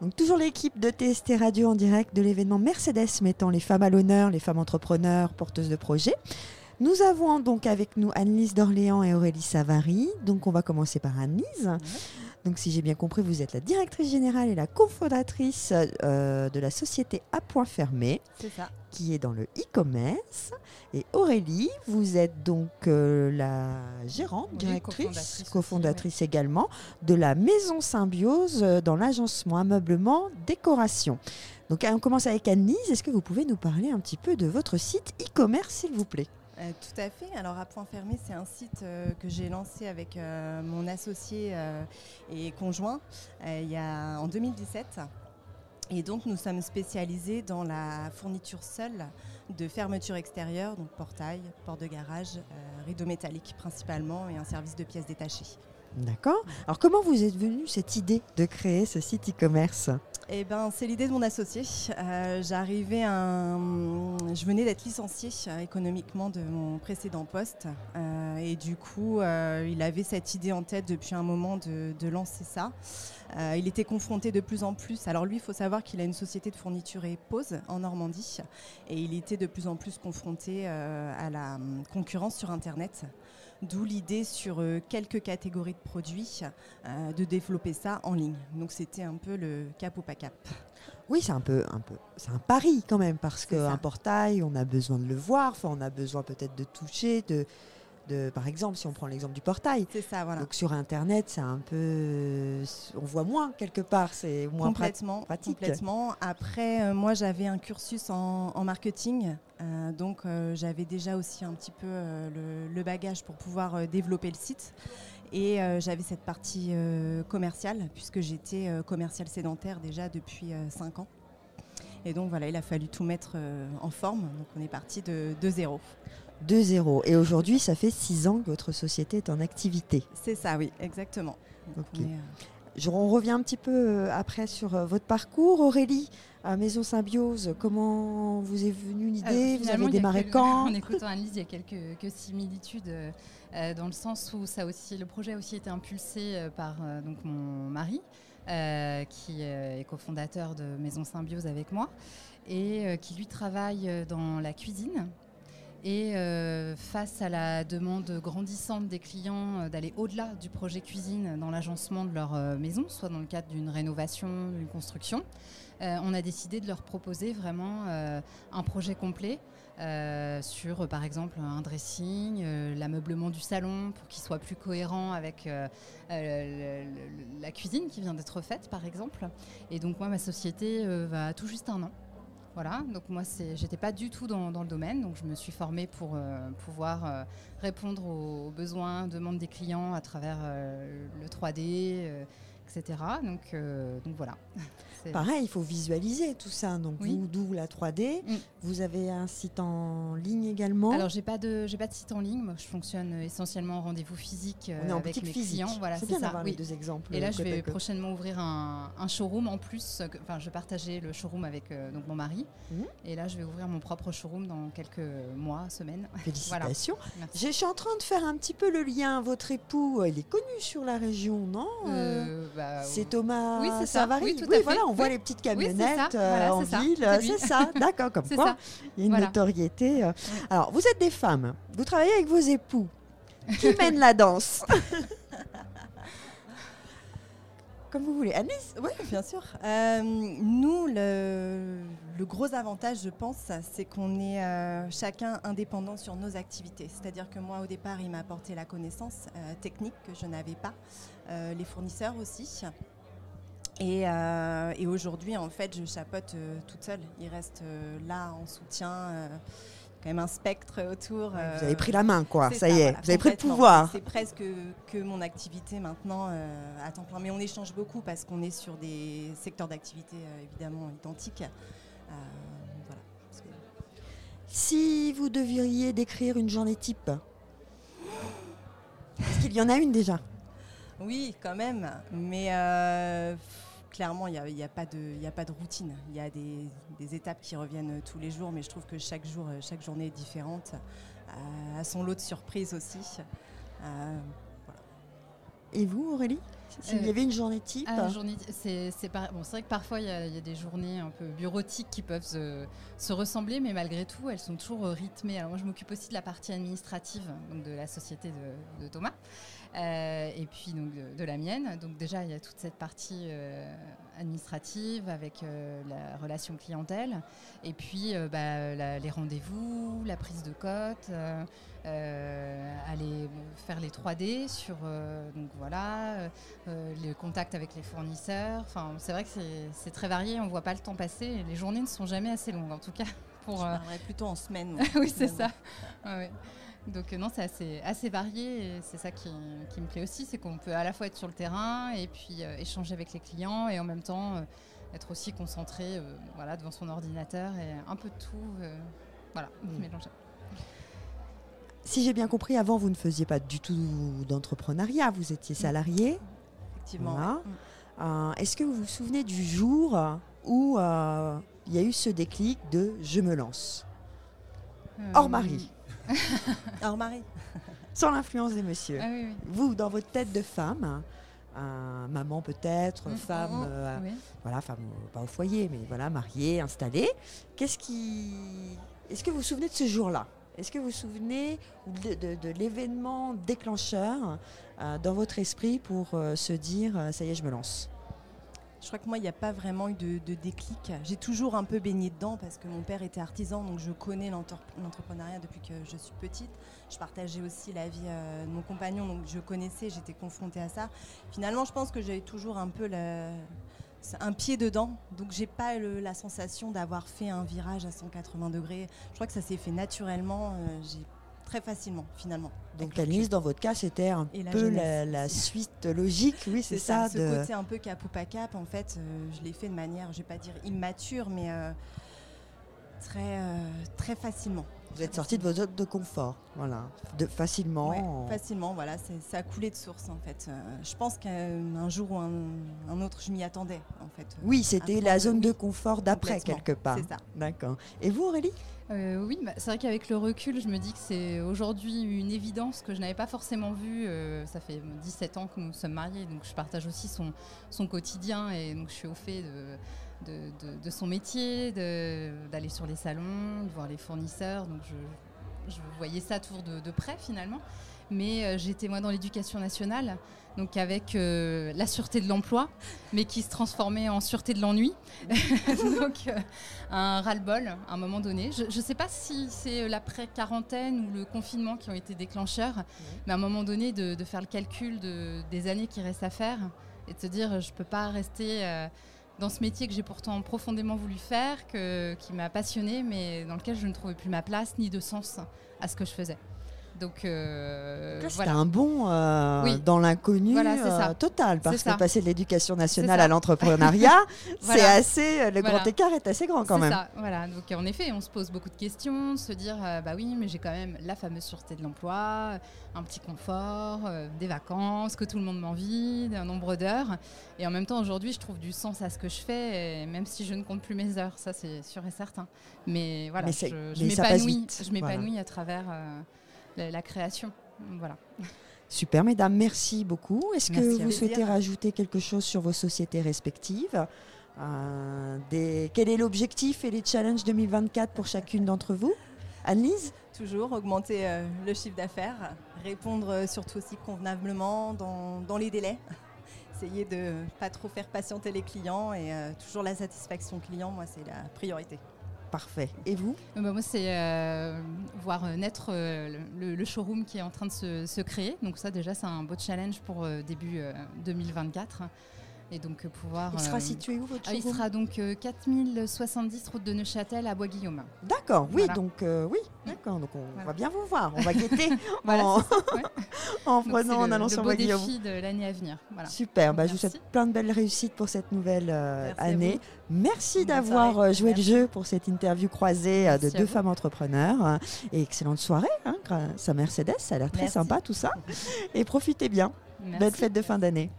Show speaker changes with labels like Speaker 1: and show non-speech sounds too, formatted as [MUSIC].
Speaker 1: Donc toujours l'équipe de TST Radio en direct de l'événement Mercedes mettant les femmes à l'honneur, les femmes entrepreneurs, porteuses de projets. Nous avons donc avec nous Annelise d'Orléans et Aurélie Savary. Donc on va commencer par Annelise. Donc si j'ai bien compris, vous êtes la directrice générale et la cofondatrice euh, de la société à point fermé.
Speaker 2: C'est ça.
Speaker 1: Qui est dans le e-commerce. Et Aurélie, vous êtes donc euh, la gérante, directrice, cofondatrice également de la maison Symbiose euh, dans l'agencement, ameublement, décoration. Donc on commence avec Annelise. Est-ce que vous pouvez nous parler un petit peu de votre site e-commerce, s'il vous plaît?
Speaker 2: Euh, tout à fait. Alors à Point Fermé, c'est un site euh, que j'ai lancé avec euh, mon associé et conjoint en 2017. Et donc nous sommes spécialisés dans la fourniture seule de fermeture extérieure, donc portail, porte de garage, rideau métallique principalement et un service de pièces détachées.
Speaker 1: D'accord. Alors comment vous êtes venu cette idée de créer ce site e-commerce?
Speaker 2: Eh ben, c'est l'idée de mon associé. Euh, j'arrivais je venais d'être licenciée euh, économiquement de mon précédent poste, euh, et du coup, il avait cette idée en tête depuis un moment de, de lancer ça. il était confronté de plus en plus. Alors lui, il faut savoir qu'il a une société de fourniture et pose en Normandie, et il était de plus en plus confronté à la hum, concurrence sur Internet. D'où l'idée sur euh, quelques catégories de produits euh, de développer ça en ligne. Donc c'était un peu le cap ou pas cap.
Speaker 1: Oui, c'est un peu, un peu, c'est un pari quand même parce qu'un portail, on a besoin de le voir, on a besoin peut-être de toucher, de, par exemple, si on prend l'exemple du portail.
Speaker 2: C'est ça, voilà.
Speaker 1: Donc sur Internet, c'est un peu, on voit moins quelque part, c'est moins
Speaker 2: complètement,
Speaker 1: pratique.
Speaker 2: Complètement. Après, euh, moi, j'avais un cursus en, marketing, euh, donc euh, j'avais déjà aussi un petit peu le, bagage pour pouvoir développer le site. Et j'avais cette partie commerciale, puisque j'étais commercial sédentaire déjà depuis 5 ans. Et donc voilà, il a fallu tout mettre en forme. Donc on est parti de, de zéro.
Speaker 1: De zéro. Et aujourd'hui, ça fait six ans que votre société est en activité.
Speaker 2: C'est ça, oui, exactement.
Speaker 1: Euh, Je, on revient un petit peu euh, après sur euh, votre parcours. Aurélie, à Maison Symbiose, comment vous est venue l'idée? Vous avez démarré quand? [LAUGHS]
Speaker 3: En écoutant Annelise, il y a quelques, similitudes dans le sens où ça aussi, le projet a aussi été impulsé par donc mon mari, qui est cofondateur de Maison Symbiose avec moi, et qui lui travaille dans la cuisine. Et euh, face à la demande grandissante des clients euh, d'aller au-delà du projet cuisine dans l'agencement de leur euh, maison, soit dans le cadre d'une rénovation, d'une construction, on a décidé de leur proposer vraiment un projet complet sur, par exemple, un dressing, l'ameublement du salon pour qu'il soit plus cohérent avec la cuisine qui vient d'être faite, par exemple. Et donc, moi, ma société va tout juste un an. Voilà, donc moi, j'étais pas du tout dans, le domaine, donc je me suis formée pour euh, pouvoir euh, répondre aux, besoins, demandes des clients à travers euh, le 3D, etc. Donc, donc voilà. [LAUGHS]
Speaker 1: Pareil, il faut visualiser tout ça. Donc, d'où la 3D. Mm. Vous avez un site en ligne également
Speaker 3: Alors, j'ai pas de, j'ai pas de site en ligne. Moi, je fonctionne essentiellement en rendez-vous physique
Speaker 1: On est en avec mes physique. clients.
Speaker 3: Voilà,
Speaker 1: c'est bien d'avoir les deux exemples.
Speaker 3: Et là, je vais prochainement ouvrir un, showroom en plus. Enfin, je partageais le showroom avec euh, donc mon mari. Mm. Et là, je vais ouvrir mon propre showroom dans quelques mois, semaines. [LAUGHS]
Speaker 1: Félicitations. Je suis en train de faire un petit peu le lien. Votre époux, il est connu sur la région, non euh, bah, C'est Thomas oui, Savary. Oui, tout à fait. voilà, on voit les petites camionnettes euh, en ville. C'est ça, d'accord, comme [LAUGHS] quoi il y a une notoriété. Euh. Alors, vous êtes des femmes, vous travaillez avec vos époux. Qui [LAUGHS] mène la danse? Comme vous voulez. Anis
Speaker 2: Oui, bien sûr. Euh, nous, le, gros avantage, je pense, c'est qu'on est, chacun indépendant sur nos activités. C'est-à-dire que moi, au départ, il m'a apporté la connaissance technique que je n'avais pas, les fournisseurs aussi. Euh, et, aujourd'hui, en fait, je chapote euh, toute seule. Il reste euh, là en soutien. Quand même un spectre autour.
Speaker 1: vous avez pris la main, quoi. Ça, y est, vous avez pris le pouvoir.
Speaker 2: C'est presque que mon activité maintenant à temps plein. Mais on échange beaucoup parce qu'on est sur des secteurs d'activité évidemment identiques.
Speaker 1: Si vous deviez décrire une journée type, est-ce qu'il y en a une déjà?
Speaker 2: Oui, quand même. Mais clairement, il n'y a, a, pas de, a pas de routine. Il y a des, étapes qui reviennent tous les jours, mais je trouve que chaque jour, chaque journée est différente, euh, à son lot de surprises aussi. Euh,
Speaker 1: Et vous, Aurélie? S'il y avait une journée type
Speaker 3: ah, C'est bon, vrai que parfois, il y, a des journées un peu bureautiques qui peuvent se, ressembler, mais malgré tout, elles sont toujours rythmées. Alors moi, je m'occupe aussi de la partie administrative donc de la société de, Thomas. Et puis donc de, la mienne. Donc déjà, il y a toute cette partie administrative avec la relation clientèle, et puis bah, les rendez-vous, la prise de cote, euh, aller faire les 3D sur euh, donc voilà, euh, le contact avec les fournisseurs. Enfin, c'est vrai que c'est très varié, on ne voit pas le temps passer. Les journées ne sont jamais assez longues, en tout cas.
Speaker 2: Pour, Je plutôt en semaine. [LAUGHS]
Speaker 3: oui, c'est ça. Donc non, c'est assez, assez varié et c'est ça qui, qui, me plaît aussi, c'est qu'on peut à la fois être sur le terrain et puis échanger avec les clients et en même temps être aussi concentré voilà, devant son ordinateur et un peu de tout voilà, mmh. mélanger.
Speaker 1: Si j'ai bien compris, avant, vous ne faisiez pas du tout d'entrepreneuriat, vous étiez salarié.
Speaker 2: Effectivement.
Speaker 1: Mm. Euh, est-ce que vous vous souvenez du jour où euh, il y a eu ce déclic de je me lance euh, Hors mari. [LAUGHS]
Speaker 2: Hors mari.
Speaker 1: Sans l'influence des messieurs.
Speaker 3: Ah
Speaker 1: vous, dans votre tête de femme, maman peut-être, mm. femme, mm. voilà, femme pas au foyer, mais voilà, mariée, installée. Qu'est-ce qui, est-ce que vous vous souvenez de ce jour-là? Est-ce que vous vous souvenez de, l'événement déclencheur euh, dans votre esprit pour euh, se dire euh, ça y est, je me lance?
Speaker 2: Je crois que moi, il n'y a pas vraiment eu de, déclic. J'ai toujours un peu baigné dedans parce que mon père était artisan, donc je connais l'entrepreneuriat depuis que je suis petite. Je partageais aussi la vie de mon compagnon, donc je connaissais, j'étais confrontée à ça. Finalement, je pense que j'avais toujours un peu un pied dedans. Donc j'ai pas la sensation d'avoir fait un virage à 180 degrés. Je crois que ça s'est fait naturellement, euh, très facilement finalement.
Speaker 1: Donc la liste dans votre cas c'était un peu la, suite logique, oui c'est ça.
Speaker 2: Ce côté un peu cap ou pas cap, en fait, euh, je l'ai fait de manière, je vais pas dire immature, mais euh, très très facilement.
Speaker 1: Vous êtes sorti de vos zones de confort, voilà, de, facilement.
Speaker 2: Facilement, voilà, ça a coulé de source en fait. Euh, je pense qu'un jour ou un, autre, je m'y attendais en fait.
Speaker 1: Oui, c'était la zone de confort d'après quelque part.
Speaker 2: C'est ça.
Speaker 1: D'accord. Et vous, Aurélie?
Speaker 3: Euh, oui, bah, c'est vrai qu'avec le recul, je me dis que c'est aujourd'hui une évidence que je n'avais pas forcément vue. Euh, ça fait 17 ans que nous sommes mariés, donc je partage aussi son, son quotidien et donc je suis au fait de de, son métier, d'aller sur les salons, de voir les fournisseurs. Donc je, voyais ça toujours de, près finalement. Mais euh, j'étais moi dans l'éducation nationale, donc avec euh, la sûreté de l'emploi, mais qui se transformait en sûreté de l'ennui. [LAUGHS] donc euh, un ras-le-bol à un moment donné. Je ne sais pas si c'est l'après-quarantaine ou le confinement qui ont été déclencheurs, mais à un moment donné de, faire le calcul des années qui restent à faire et de se dire je ne peux pas rester dans ce métier que j'ai pourtant profondément voulu faire, qui m'a passionné, mais dans lequel je ne trouvais plus ma place ni de sens à ce que je faisais. Donc
Speaker 1: euh, voilà. un bon euh, dans l'inconnu euh, total parce que passer de l'éducation nationale à l'entrepreneuriat, [LAUGHS] c'est assez euh, le grand écart est assez grand quand même. Ça.
Speaker 3: Voilà, donc en effet, on se pose beaucoup de questions, se dire bah oui, mais j'ai quand même la fameuse sûreté de l'emploi, un petit confort, des vacances, que tout le monde m'envie, un nombre d'heures, et en même temps aujourd'hui, je trouve du sens à ce que je fais, même si je ne compte plus mes heures, ça c'est sûr et certain. Mais voilà, je, je m'épanouis à travers la, création. Voilà.
Speaker 1: Super, mesdames, merci beaucoup. Est-ce que vous souhaitez rajouter quelque chose sur vos sociétés respectives? Euh, des... Quel est l'objectif et les challenges 2024 pour chacune d'entre vous? Annelise?
Speaker 2: Toujours augmenter euh, le chiffre d'affaires, répondre euh, surtout aussi convenablement dans, dans les délais, [LAUGHS] essayer de pas trop faire patienter les clients et toujours la satisfaction client, moi c'est la priorité.
Speaker 1: Parfait. Et vous
Speaker 3: euh, bah, Moi, c'est euh, voir euh, naître le, showroom qui est en train de se, se créer. Donc ça, déjà, c'est un beau challenge pour début 2024. Et donc pouvoir.
Speaker 1: Il sera situé où votre
Speaker 3: ah, Il sera donc 4070 route de Neuchâtel à Bois-Guillaume.
Speaker 1: D'accord, oui, donc oui, d'accord. Donc on va bien vous voir, on va guetter [LAUGHS] en, [LAUGHS] en prenant, en allant sur Bois-Guillaume.
Speaker 3: défi de l'année à venir.
Speaker 1: Super, bah, je vous souhaite plein de belles réussites pour cette nouvelle année. Merci d'avoir euh, joué le jeu pour cette interview croisée euh, de deux femmes entrepreneurs. Et excellente soirée hein, grâce à Mercedes, ça a l'air très sympa tout ça. [LAUGHS] Et profitez bien. Belle fête de fin d'année.